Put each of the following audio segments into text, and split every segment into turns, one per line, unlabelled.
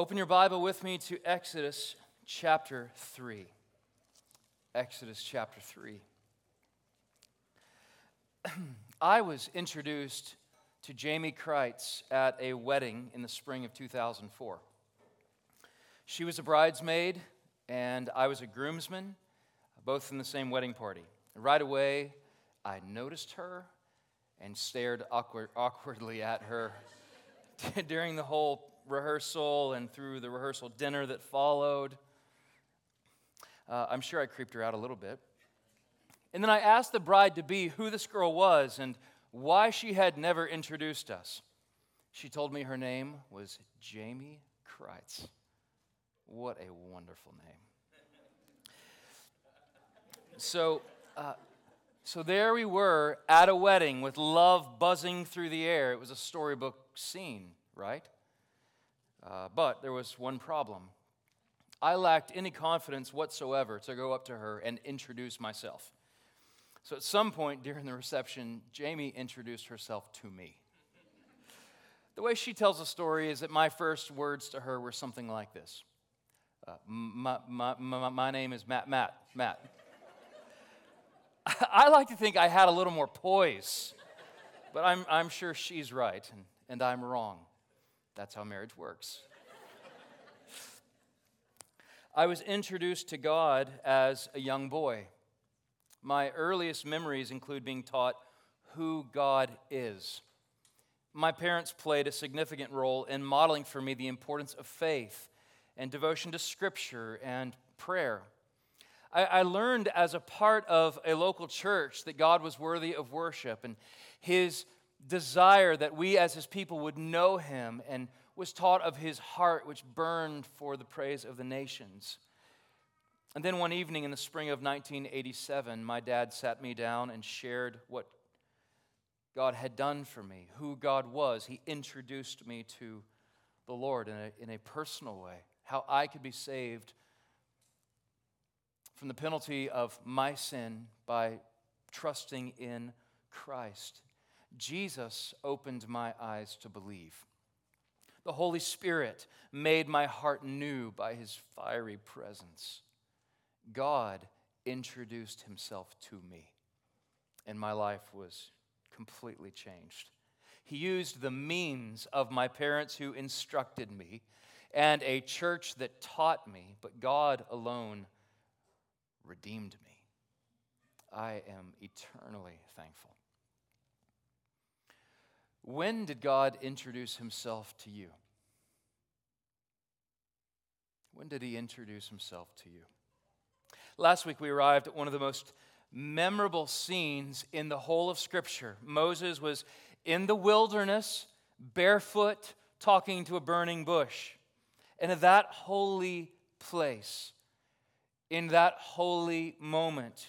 Open your Bible with me to Exodus chapter 3. Exodus chapter 3. I was introduced to Jamie Kreitz at a wedding in the spring of 2004. She was a bridesmaid, and I was a groomsman, both in the same wedding party. Right away, I noticed her and stared awkward, awkwardly at her during the whole rehearsal and through the rehearsal dinner that followed. Uh, I'm sure I creeped her out a little bit. And then I asked the bride to be who this girl was and why she had never introduced us. She told me her name was Jamie Kreitz. What a wonderful name. So, uh, so there we were at a wedding with love buzzing through the air. It was a storybook scene, right? Uh, but there was one problem. I lacked any confidence whatsoever to go up to her and introduce myself. So at some point during the reception, Jamie introduced herself to me. The way she tells the story is that my first words to her were something like this uh, my, my, my, my name is Matt, Matt, Matt. I like to think I had a little more poise, but I'm, I'm sure she's right and, and I'm wrong. That's how marriage works. I was introduced to God as a young boy. My earliest memories include being taught who God is. My parents played a significant role in modeling for me the importance of faith and devotion to Scripture and prayer. I, I learned as a part of a local church that God was worthy of worship and His desire that we as His people would know Him and was taught of His heart, which burned for the praise of the nations. And then one evening in the spring of 1987, my dad sat me down and shared what God had done for me, who God was. He introduced me to the Lord in a, in a personal way, how I could be saved from the penalty of my sin by trusting in Christ. Jesus opened my eyes to believe. The Holy Spirit made my heart new by his fiery presence. God introduced himself to me, and my life was completely changed. He used the means of my parents who instructed me and a church that taught me, but God alone redeemed me. I am eternally thankful. When did God introduce himself to you? When did he introduce himself to you? Last week we arrived at one of the most memorable scenes in the whole of Scripture. Moses was in the wilderness, barefoot, talking to a burning bush. And at that holy place, in that holy moment,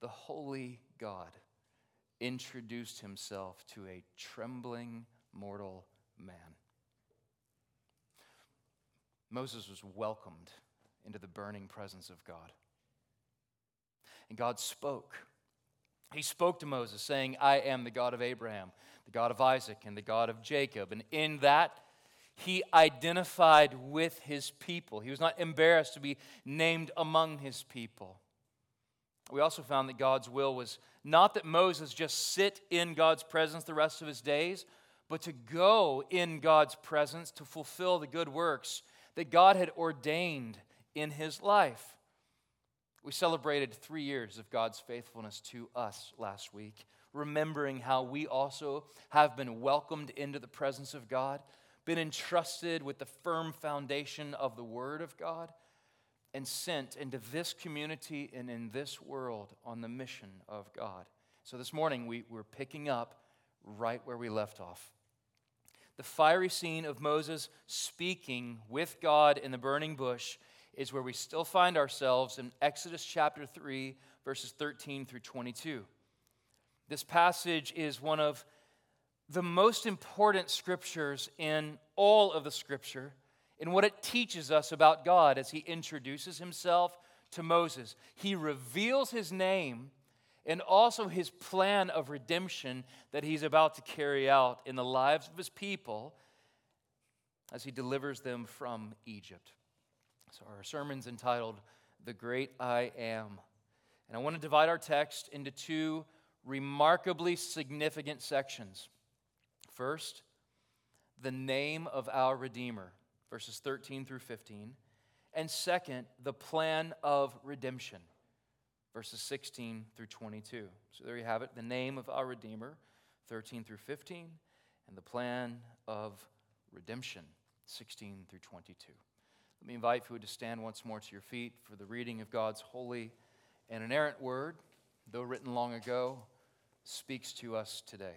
the holy God introduced himself to a trembling mortal man. Moses was welcomed into the burning presence of God. And God spoke. He spoke to Moses, saying, I am the God of Abraham, the God of Isaac, and the God of Jacob. And in that, he identified with his people. He was not embarrassed to be named among his people. We also found that God's will was not that Moses just sit in God's presence the rest of his days, but to go in God's presence to fulfill the good works that God had ordained in his life. We celebrated three years of God's faithfulness to us last week, remembering how we also have been welcomed into the presence of God been entrusted with the firm foundation of the Word of God, and sent into this community and in this world on the mission of God. So this morning, we, we're picking up right where we left off. The fiery scene of Moses speaking with God in the burning bush is where we still find ourselves in Exodus chapter 3, verses 13 through 22. This passage is one of the most important scriptures in all of the scripture in what it teaches us about God as he introduces himself to Moses. He reveals his name and also his plan of redemption that he's about to carry out in the lives of his people. as he delivers them from Egypt. So, our sermon's entitled The Great I Am. And I want to divide our text into two remarkably significant sections. First, the name of our Redeemer, verses 13 through 15. And second, the plan of redemption, verses 16 through 22. So there you have it the name of our Redeemer, 13 through 15, and the plan of redemption, 16 through 22. Let me invite you to stand once more to your feet for the reading of God's holy and inerrant word, though written long ago, speaks to us today.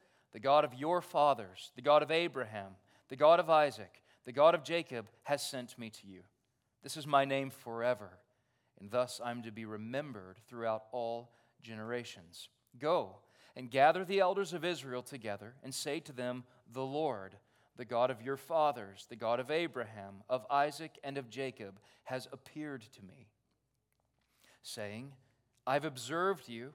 the God of your fathers, the God of Abraham, the God of Isaac, the God of Jacob, has sent me to you. This is my name forever, and thus I'm to be remembered throughout all generations. Go and gather the elders of Israel together and say to them, The Lord, the God of your fathers, the God of Abraham, of Isaac, and of Jacob, has appeared to me, saying, I've observed you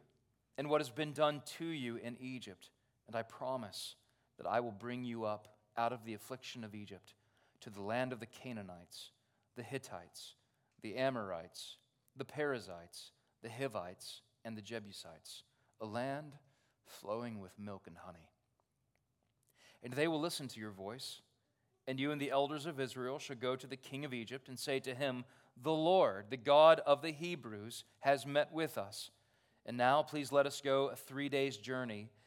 and what has been done to you in Egypt, and I promise that I will bring you up out of the affliction of Egypt to the land of the Canaanites, the Hittites, the Amorites, the Perizzites, the Hivites, and the Jebusites, a land flowing with milk and honey. And they will listen to your voice, and you and the elders of Israel shall go to the king of Egypt and say to him, The Lord, the God of the Hebrews, has met with us. And now please let us go a three days' journey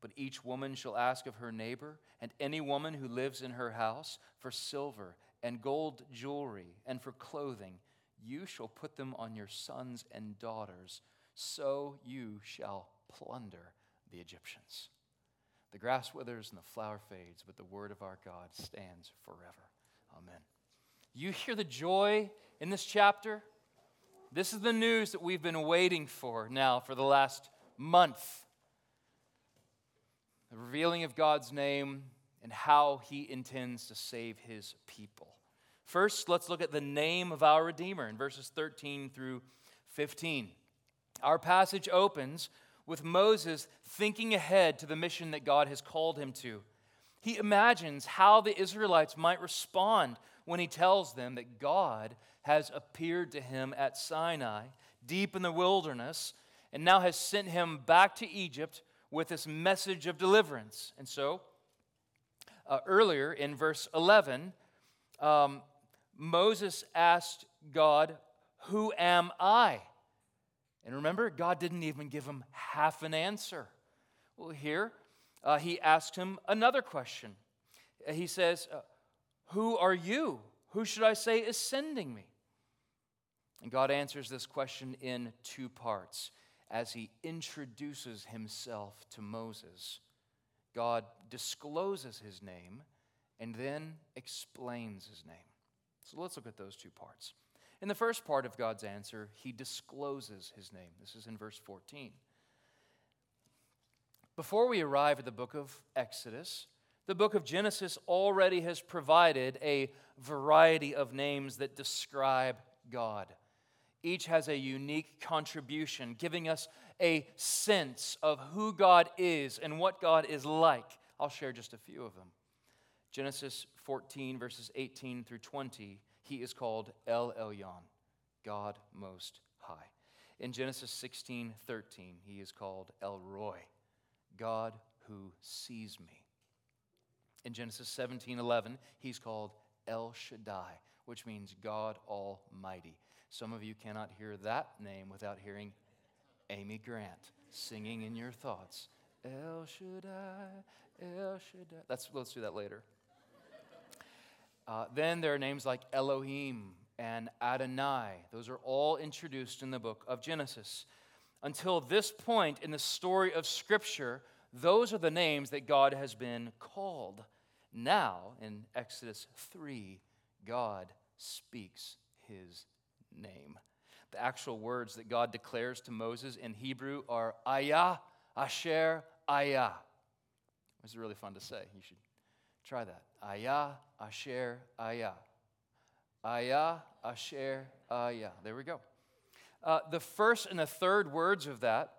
but each woman shall ask of her neighbor and any woman who lives in her house for silver and gold jewelry and for clothing. You shall put them on your sons and daughters so you shall plunder the Egyptians. The grass withers and the flower fades, but the word of our God stands forever. Amen. You hear the joy in this chapter? This is the news that we've been waiting for now for the last month. The revealing of God's name and how he intends to save his people. First, let's look at the name of our Redeemer in verses 13 through 15. Our passage opens with Moses thinking ahead to the mission that God has called him to. He imagines how the Israelites might respond when he tells them that God has appeared to him at Sinai, deep in the wilderness, and now has sent him back to Egypt with this message of deliverance. And so, uh, earlier in verse 11, um, Moses asked God, Who am I? And remember, God didn't even give him half an answer. Well, here uh, he asked him another question. He says, uh, Who are you? Who should I say is sending me? And God answers this question in two parts as he introduces himself to Moses. God discloses his name and then explains his name. So let's look at those two parts. In the first part of God's answer, he discloses his name. This is in verse 14. Before we arrive at the book of Exodus, the book of Genesis already has provided a variety of names that describe God. Each has a unique contribution, giving us a sense of who God is and what God is like. I'll share just a few of them. Genesis 14, verses 18 through 20 he is called El Elyon, God Most High. In Genesis 16 13, he is called El Roi, God who sees me. In Genesis 17 11, he's called El Shaddai, which means God Almighty. Some of you cannot hear that name without hearing Amy Grant singing in your thoughts. El Shaddai, El Shaddai. That's, let's do that later. Uh, then there are names like Elohim and Adonai. Those are all introduced in the book of Genesis. Until this point in the story of Scripture, those are the names that God has been called. Now, in Exodus 3, God speaks his name. The actual words that God declares to Moses in Hebrew are Ayah, Asher, Ayah. It's really fun to say. You should try that. Ayah, Asher, Ayah. Ayah, Asher, Ayah. There we go. Uh, the first and the third words of that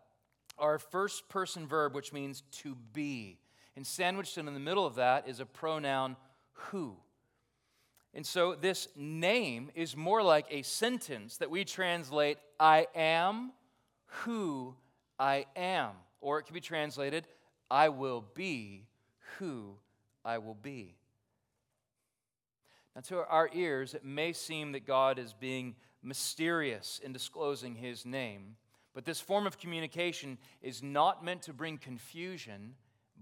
are first person verb, which means to be. And sandwiched in the middle of that is a pronoun who. And so this name is more like a sentence that we translate I am who I am. Or it can be translated I will be who I will be. Now, to our ears, it may seem that God is being mysterious in disclosing his name, but this form of communication is not meant to bring confusion,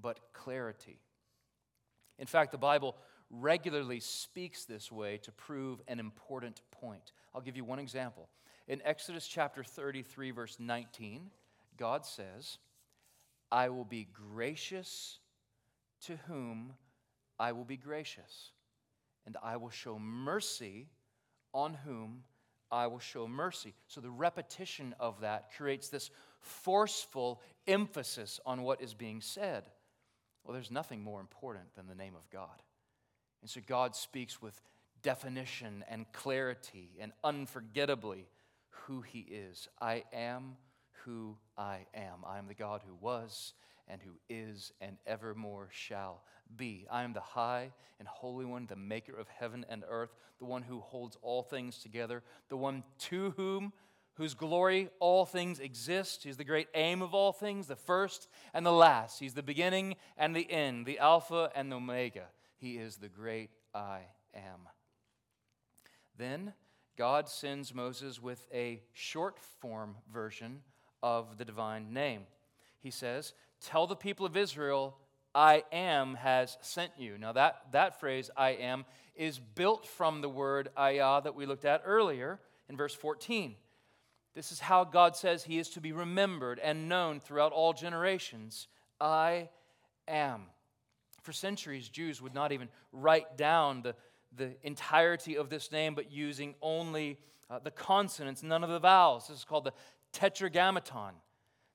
but clarity. In fact, the Bible regularly speaks this way to prove an important point. I'll give you one example. In Exodus chapter 33, verse 19, God says, I will be gracious to whom I will be gracious, and I will show mercy on whom I will show mercy. So the repetition of that creates this forceful emphasis on what is being said. Well, there's nothing more important than the name of God. And so God speaks with definition and clarity and unforgettably who He is. I am who I am. I am the God who was and who is and evermore shall be. I am the high and holy one, the maker of heaven and earth, the one who holds all things together, the one to whom whose glory all things exist. He's the great aim of all things, the first and the last. He's the beginning and the end, the Alpha and the Omega. He is the great I am. Then God sends Moses with a short form version of the divine name. He says, Tell the people of Israel, I am has sent you. Now, that, that phrase, I am, is built from the word ayah that we looked at earlier in verse 14. This is how God says he is to be remembered and known throughout all generations. I am. For centuries, Jews would not even write down the, the entirety of this name, but using only uh, the consonants, none of the vowels. This is called the tetragrammaton.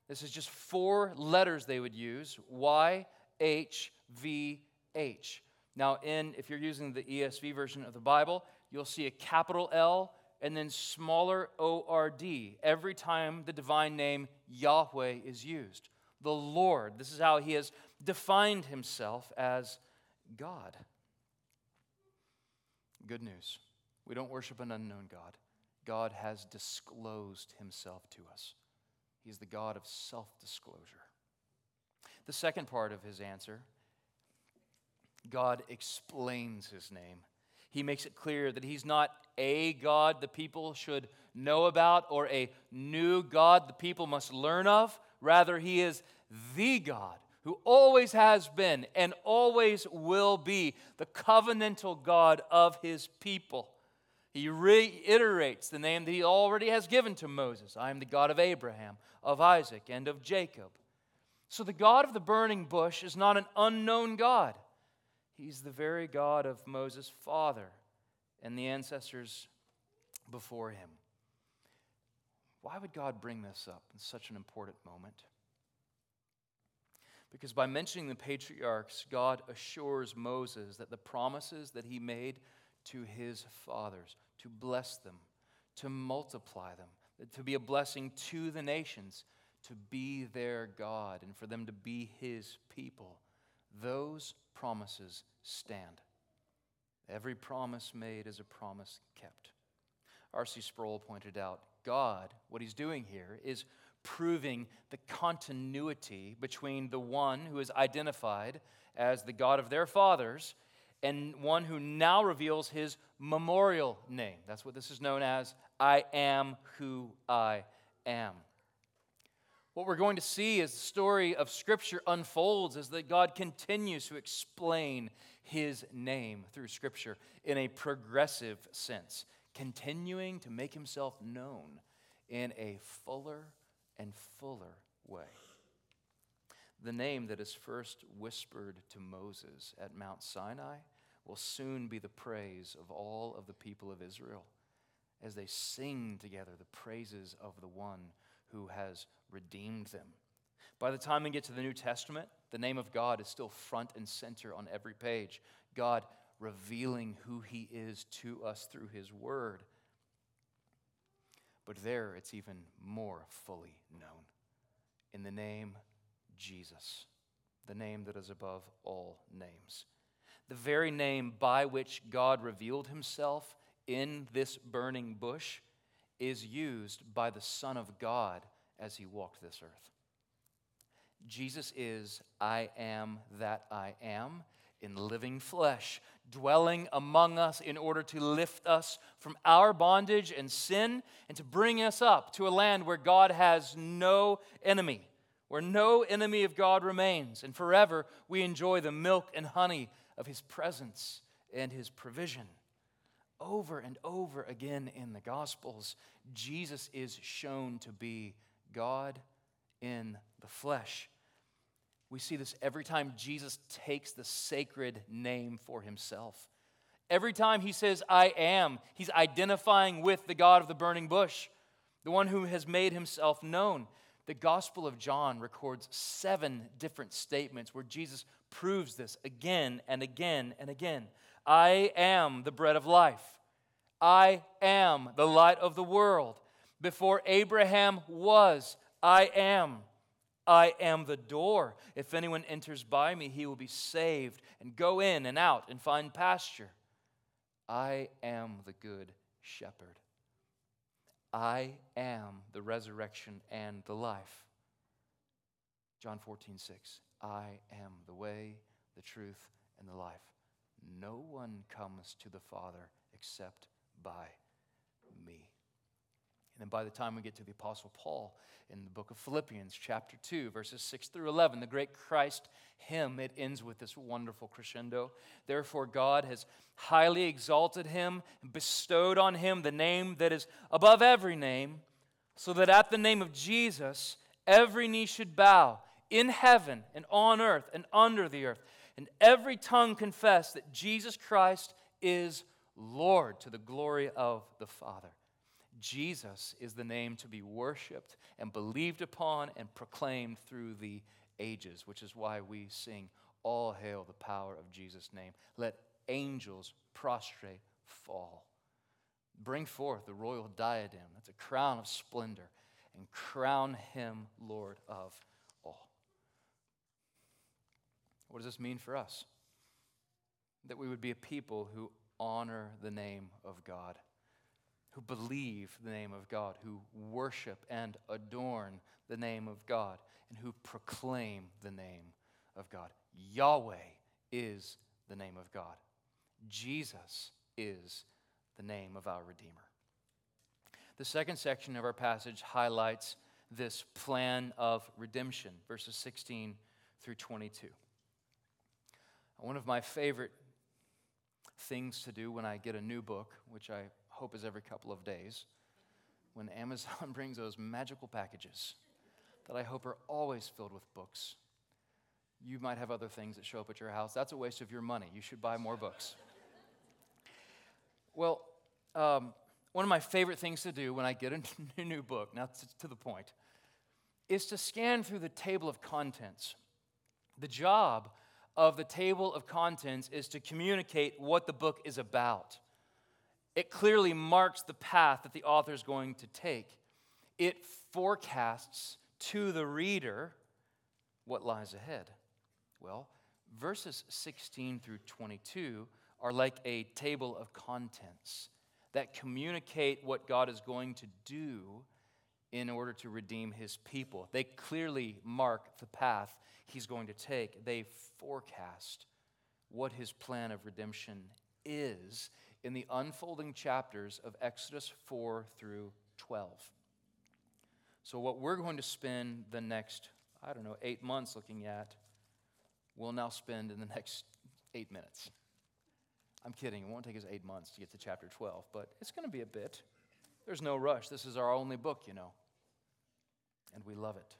This is just four letters they would use Y, H, V, H. Now, in if you're using the ESV version of the Bible, you'll see a capital L and then smaller O R D every time the divine name Yahweh is used. The Lord. This is how he has defined himself as God. Good news. We don't worship an unknown God. God has disclosed himself to us. He's the God of self disclosure. The second part of his answer God explains his name. He makes it clear that he's not a God the people should know about or a new God the people must learn of. Rather, he is the God who always has been and always will be the covenantal God of his people. He reiterates the name that he already has given to Moses I am the God of Abraham, of Isaac, and of Jacob. So the God of the burning bush is not an unknown God. He's the very God of Moses' father and the ancestors before him. Why would God bring this up in such an important moment? Because by mentioning the patriarchs, God assures Moses that the promises that he made to his fathers, to bless them, to multiply them, to be a blessing to the nations, to be their God, and for them to be his people, those promises stand. Every promise made is a promise kept. R.C. Sproul pointed out God, what he's doing here, is proving the continuity between the one who is identified as the God of their fathers and one who now reveals his memorial name. That's what this is known as I am who I am. What we're going to see as the story of Scripture unfolds is that God continues to explain his name through Scripture in a progressive sense, continuing to make himself known in a fuller and fuller way. The name that is first whispered to Moses at Mount Sinai will soon be the praise of all of the people of Israel as they sing together the praises of the one who has redeemed them. By the time we get to the New Testament, the name of God is still front and center on every page. God revealing who he is to us through his word. But there it's even more fully known in the name Jesus, the name that is above all names. The very name by which God revealed himself in this burning bush is used by the Son of God as he walked this earth. Jesus is I am that I am in living flesh, dwelling among us in order to lift us from our bondage and sin and to bring us up to a land where God has no enemy, where no enemy of God remains, and forever we enjoy the milk and honey of his presence and his provision. Over and over again in the Gospels, Jesus is shown to be God in the flesh. We see this every time Jesus takes the sacred name for himself. Every time he says, I am, he's identifying with the God of the burning bush, the one who has made himself known. The Gospel of John records seven different statements where Jesus proves this again and again and again. I am the bread of life. I am the light of the world. Before Abraham was, I am. I am the door. If anyone enters by me, he will be saved and go in and out and find pasture. I am the good shepherd. I am the resurrection and the life. John 14, 6. I am the way, the truth, and the life. No one comes to the Father except by me. And by the time we get to the Apostle Paul in the book of Philippians, chapter 2, verses 6 through 11, the great Christ hymn, it ends with this wonderful crescendo. Therefore, God has highly exalted him and bestowed on him the name that is above every name, so that at the name of Jesus, every knee should bow in heaven and on earth and under the earth, and every tongue confess that Jesus Christ is Lord to the glory of the Father. Jesus is the name to be worshiped and believed upon and proclaimed through the ages, which is why we sing, All hail the power of Jesus' name. Let angels prostrate fall. Bring forth the royal diadem, that's a crown of splendor, and crown him Lord of all. What does this mean for us? That we would be a people who honor the name of God who believe the name of God, who worship and adorn the name of God, and who proclaim the name of God. Yahweh is the name of God. Jesus is the name of our Redeemer. The second section of our passage highlights this plan of redemption, verses 16 through 22. One of my favorite things to do when I get a new book, which I hope is every couple of days, when Amazon brings those magical packages that I hope are always filled with books. You might have other things that show up at your house. That's a waste of your money. You should buy more books. well, um, one of my favorite things to do when I get a new book, now to the point, is to scan through the table of contents. The job of the table of contents is to communicate what the book is about. It clearly marks the path that the author is going to take. It forecasts to the reader what lies ahead. Well, verses 16 through 22 are like a table of contents that communicate what God is going to do in order to redeem his people. They clearly mark the path he's going to take. They forecast what his plan of redemption is in the unfolding chapters of Exodus 4 through 12. So, what we're going to spend the next, I don't know, eight months looking at, we'll now spend in the next eight minutes. I'm kidding, it won't take us eight months to get to chapter 12, but it's going to be a bit. There's no rush. This is our only book, you know, and we love it.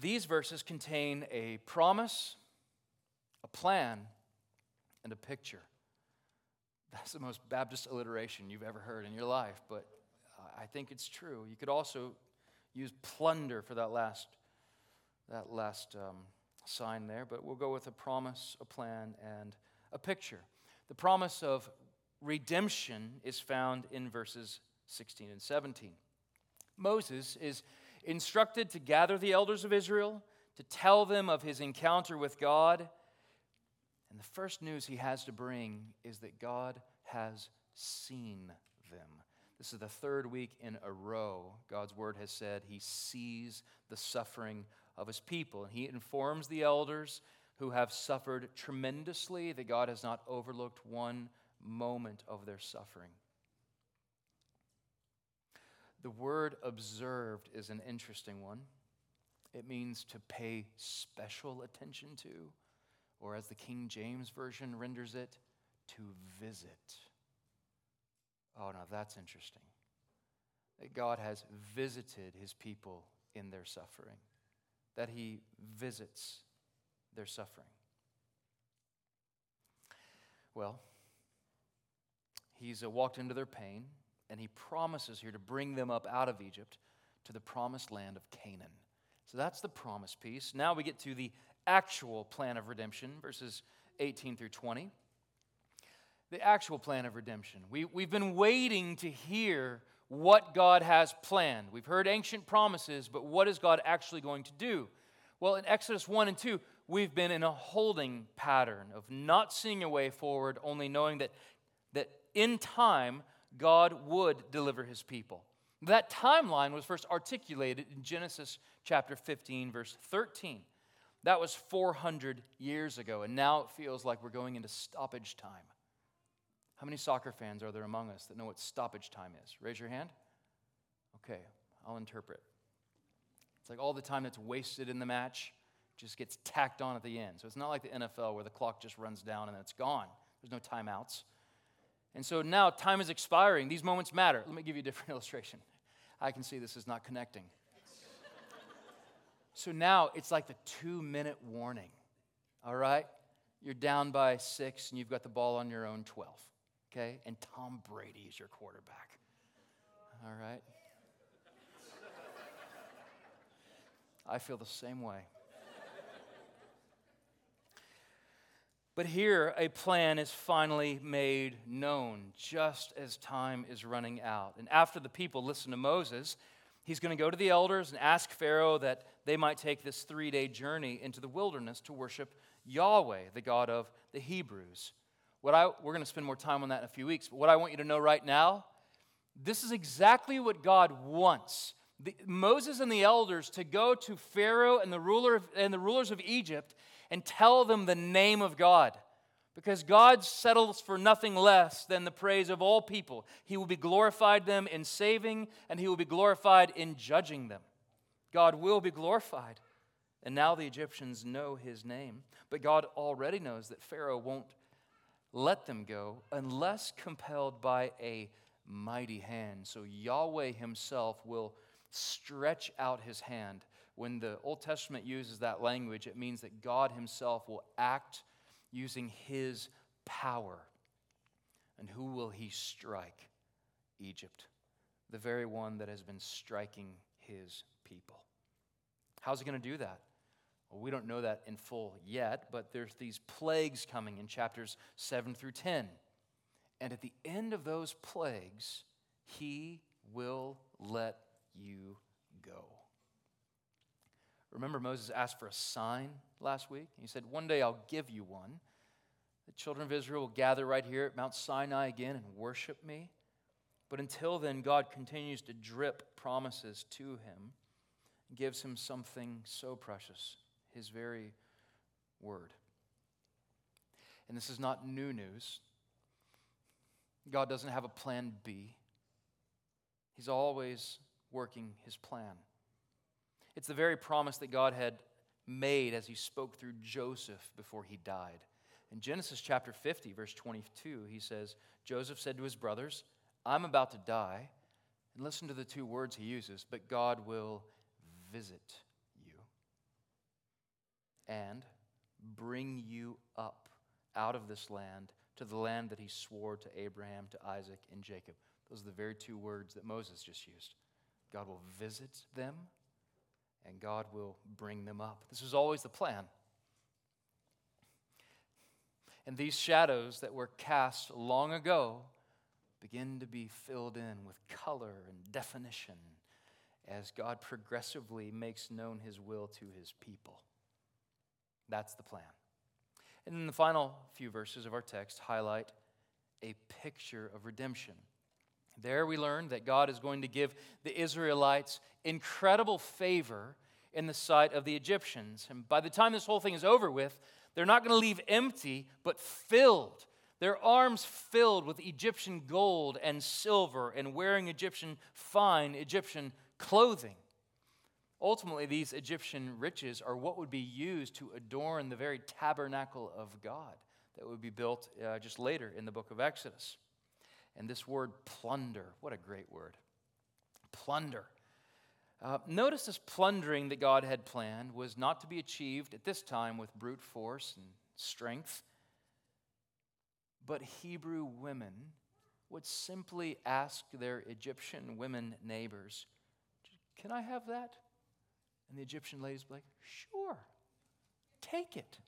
These verses contain a promise, a plan, and a picture. That's the most Baptist alliteration you've ever heard in your life, but I think it's true. You could also use plunder for that last, that last um, sign there, but we'll go with a promise, a plan, and a picture. The promise of redemption is found in verses 16 and 17. Moses is instructed to gather the elders of Israel, to tell them of his encounter with God. And the first news he has to bring is that God has seen them. This is the third week in a row God's word has said he sees the suffering of his people. And he informs the elders who have suffered tremendously that God has not overlooked one moment of their suffering. The word observed is an interesting one. It means to pay special attention to, or as the King James Version renders it, to visit. Oh, now that's interesting. That God has visited his people in their suffering, that he visits their suffering. Well, he's uh, walked into their pain, and he promises here to bring them up out of Egypt to the promised land of Canaan. So that's the promise piece. Now we get to the actual plan of redemption, verses 18 through 20 the actual plan of redemption. We, we've been waiting to hear what God has planned. We've heard ancient promises, but what is God actually going to do? Well, in Exodus 1 and 2, we've been in a holding pattern of not seeing a way forward, only knowing that, that in time, God would deliver his people. That timeline was first articulated in Genesis chapter 15, verse 13. That was 400 years ago, and now it feels like we're going into stoppage time. How many soccer fans are there among us that know what stoppage time is? Raise your hand. Okay, I'll interpret. It's like all the time that's wasted in the match just gets tacked on at the end. So it's not like the NFL where the clock just runs down and it's gone. There's no timeouts. And so now time is expiring. These moments matter. Let me give you a different illustration. I can see this is not connecting. So now it's like the two minute warning. All right? You're down by six and you've got the ball on your own 12 okay? And Tom Brady is your quarterback. All right? I feel the same way. But here, a plan is finally made known just as time is running out. And after the people listen to Moses, he's going to go to the elders and ask Pharaoh that they might take this three day journey into the wilderness to worship Yahweh, the God of the Hebrews. What I, we're going to spend more time on that in a few weeks, but what I want you to know right now this is exactly what God wants. The, Moses and the elders to go to Pharaoh and the, ruler of, and the rulers of Egypt and tell them the name of God. Because God settles for nothing less than the praise of all people. He will be glorified them in saving, and He will be glorified in judging them. God will be glorified. And now the Egyptians know His name. But God already knows that Pharaoh won't let them go unless compelled by a mighty hand. So Yahweh himself will stretch out his hand. When the Old Testament uses that language, it means that God himself will act using his power. And who will he strike? Egypt, the very one that has been striking his people. How's he going to do that? Well, we don't know that in full yet, but there's these plagues coming in chapters 7 through 10. And at the end of those plagues, he will let you go. Remember, Moses asked for a sign last week? He said, One day I'll give you one. The children of Israel will gather right here at Mount Sinai again and worship me. But until then, God continues to drip promises to him, gives him something so precious, his very word. And this is not new news. God doesn't have a plan B. He's always working his plan. It's the very promise that God had made as he spoke through Joseph before he died. In Genesis chapter 50, verse 22, he says, Joseph said to his brothers, I'm about to die. And listen to the two words he uses, but God will visit you and bring you up out of this land to the land that he swore to Abraham, to Isaac, and Jacob. Those are the very two words that Moses just used. God will visit them and God will bring them up. This was always the plan. And these shadows that were cast long ago begin to be filled in with color and definition as God progressively makes known his will to his people. That's the plan. And then the final few verses of our text highlight a picture of redemption. There we learn that God is going to give the Israelites incredible favor in the sight of the Egyptians. And by the time this whole thing is over with, they're not going to leave empty, but filled. Their arms filled with Egyptian gold and silver and wearing Egyptian, fine Egyptian clothing. Ultimately, these Egyptian riches are what would be used to adorn the very tabernacle of God that would be built uh, just later in the book of Exodus. And this word plunder, what a great word. Plunder. Uh, notice this plundering that God had planned was not to be achieved at this time with brute force and strength, but Hebrew women would simply ask their Egyptian women neighbors, Can I have that? And the Egyptian ladies would be like, Sure, take it.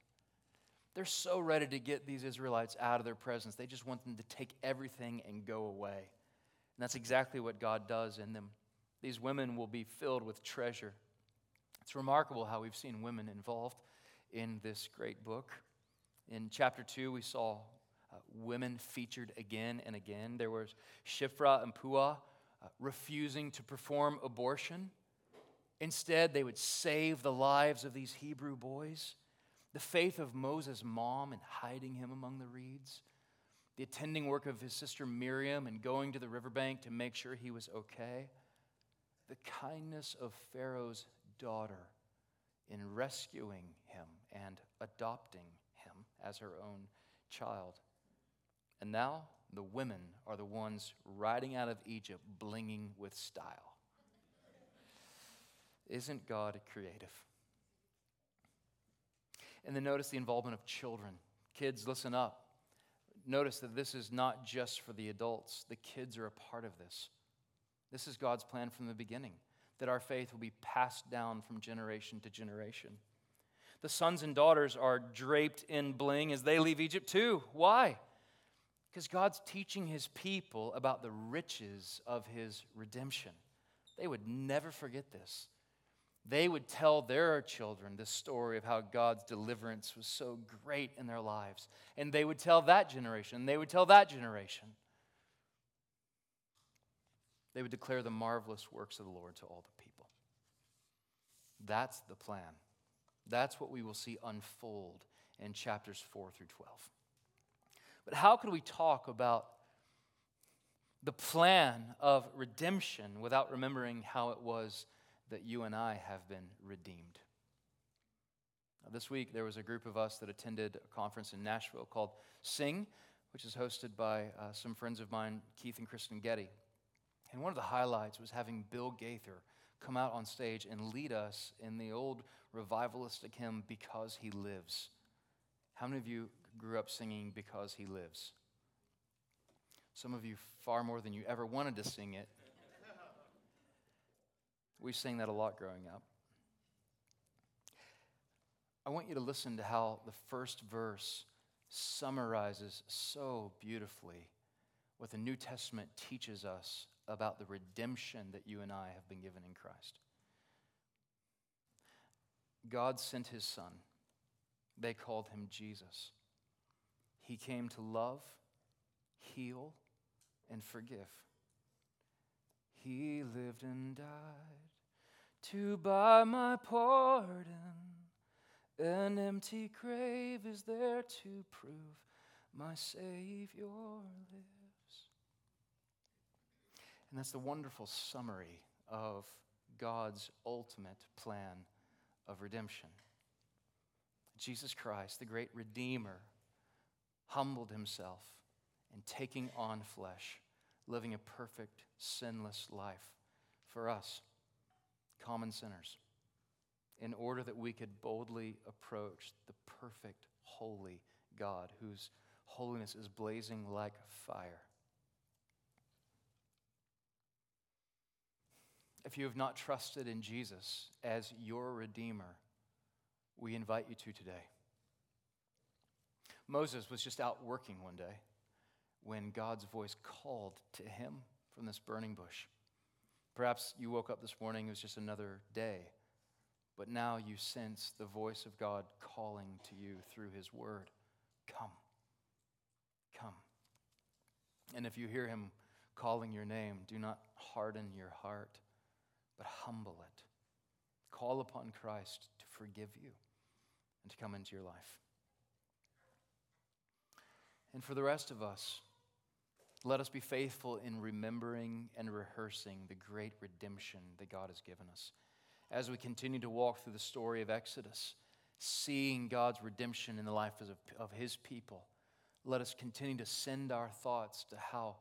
They're so ready to get these Israelites out of their presence. They just want them to take everything and go away. And that's exactly what God does in them. These women will be filled with treasure. It's remarkable how we've seen women involved in this great book. In chapter 2, we saw uh, women featured again and again. There was Shiphrah and Puah uh, refusing to perform abortion. Instead, they would save the lives of these Hebrew boys the faith of Moses' mom in hiding him among the reeds, the attending work of his sister Miriam and going to the riverbank to make sure he was okay, the kindness of Pharaoh's daughter in rescuing him and adopting him as her own child. And now the women are the ones riding out of Egypt blinging with style. Isn't God creative? And then notice the involvement of children. Kids, listen up. Notice that this is not just for the adults, the kids are a part of this. This is God's plan from the beginning that our faith will be passed down from generation to generation. The sons and daughters are draped in bling as they leave Egypt too. Why? Because God's teaching his people about the riches of his redemption. They would never forget this they would tell their children the story of how God's deliverance was so great in their lives. And they would tell that generation, and they would tell that generation. They would declare the marvelous works of the Lord to all the people. That's the plan. That's what we will see unfold in chapters 4 through 12. But how can we talk about the plan of redemption without remembering how it was? That you and I have been redeemed. Now, this week, there was a group of us that attended a conference in Nashville called Sing, which is hosted by uh, some friends of mine, Keith and Kristyn Getty. And one of the highlights was having Bill Gaither come out on stage and lead us in the old revivalistic hymn, Because He Lives. How many of you grew up singing Because He Lives? Some of you far more than you ever wanted to sing it. We sang that a lot growing up. I want you to listen to how the first verse summarizes so beautifully what the New Testament teaches us about the redemption that you and I have been given in Christ. God sent his son. They called him Jesus. He came to love, heal, and forgive. he lived and died to buy my pardon. An empty grave is there to prove my Savior lives. And that's the wonderful summary of God's ultimate plan of redemption. Jesus Christ, the great Redeemer, humbled himself and taking on flesh, living a perfect, sinless life for us, common sinners, in order that we could boldly approach the perfect, holy God whose holiness is blazing like fire. If you have not trusted in Jesus as your Redeemer, we invite you to today. Moses was just out working one day when God's voice called to him from this burning bush. Perhaps you woke up this morning, it was just another day, but now you sense the voice of God calling to you through his word Come, come. And if you hear him calling your name, do not harden your heart, but humble it. Call upon Christ to forgive you and to come into your life. And for the rest of us, let us be faithful in remembering and rehearsing the great redemption that God has given us. As we continue to walk through the story of Exodus, seeing God's redemption in the life of, of His people, let us continue to send our thoughts to how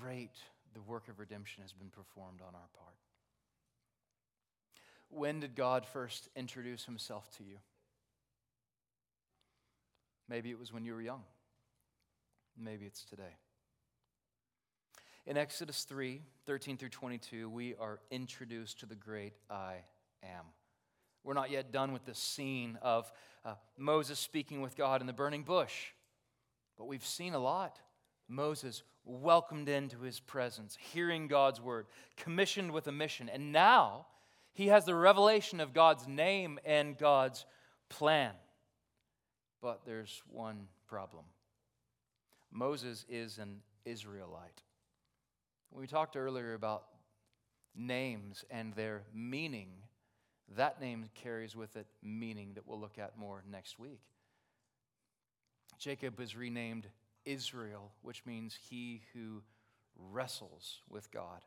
great the work of redemption has been performed on our part. When did God first introduce Himself to you? Maybe it was when you were young. Maybe it's today. In Exodus 3 13 through 22, we are introduced to the great I am. We're not yet done with the scene of uh, Moses speaking with God in the burning bush, but we've seen a lot. Moses welcomed into his presence, hearing God's word, commissioned with a mission, and now he has the revelation of God's name and God's plan. But there's one problem Moses is an Israelite. We talked earlier about names and their meaning, that name carries with it meaning that we'll look at more next week. Jacob is renamed Israel, which means he who wrestles with God.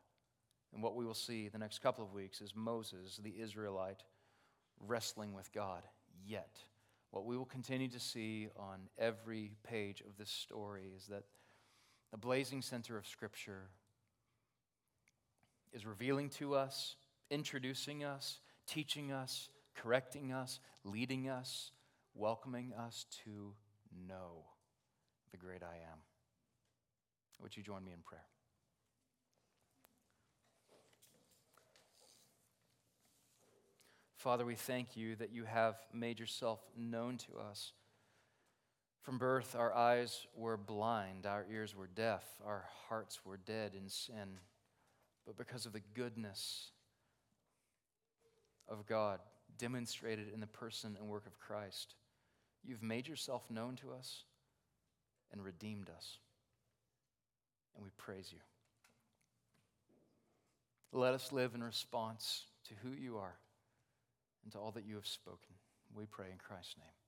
And what we will see the next couple of weeks is Moses, the Israelite, wrestling with God. Yet, what we will continue to see on every page of this story is that the blazing center of Scripture is revealing to us, introducing us, teaching us, correcting us, leading us, welcoming us to know the great I am. Would you join me in prayer? Father, we thank you that you have made yourself known to us. From birth, our eyes were blind, our ears were deaf, our hearts were dead in sin. But because of the goodness of God demonstrated in the person and work of Christ, you've made yourself known to us and redeemed us. And we praise you. Let us live in response to who you are and to all that you have spoken. We pray in Christ's name.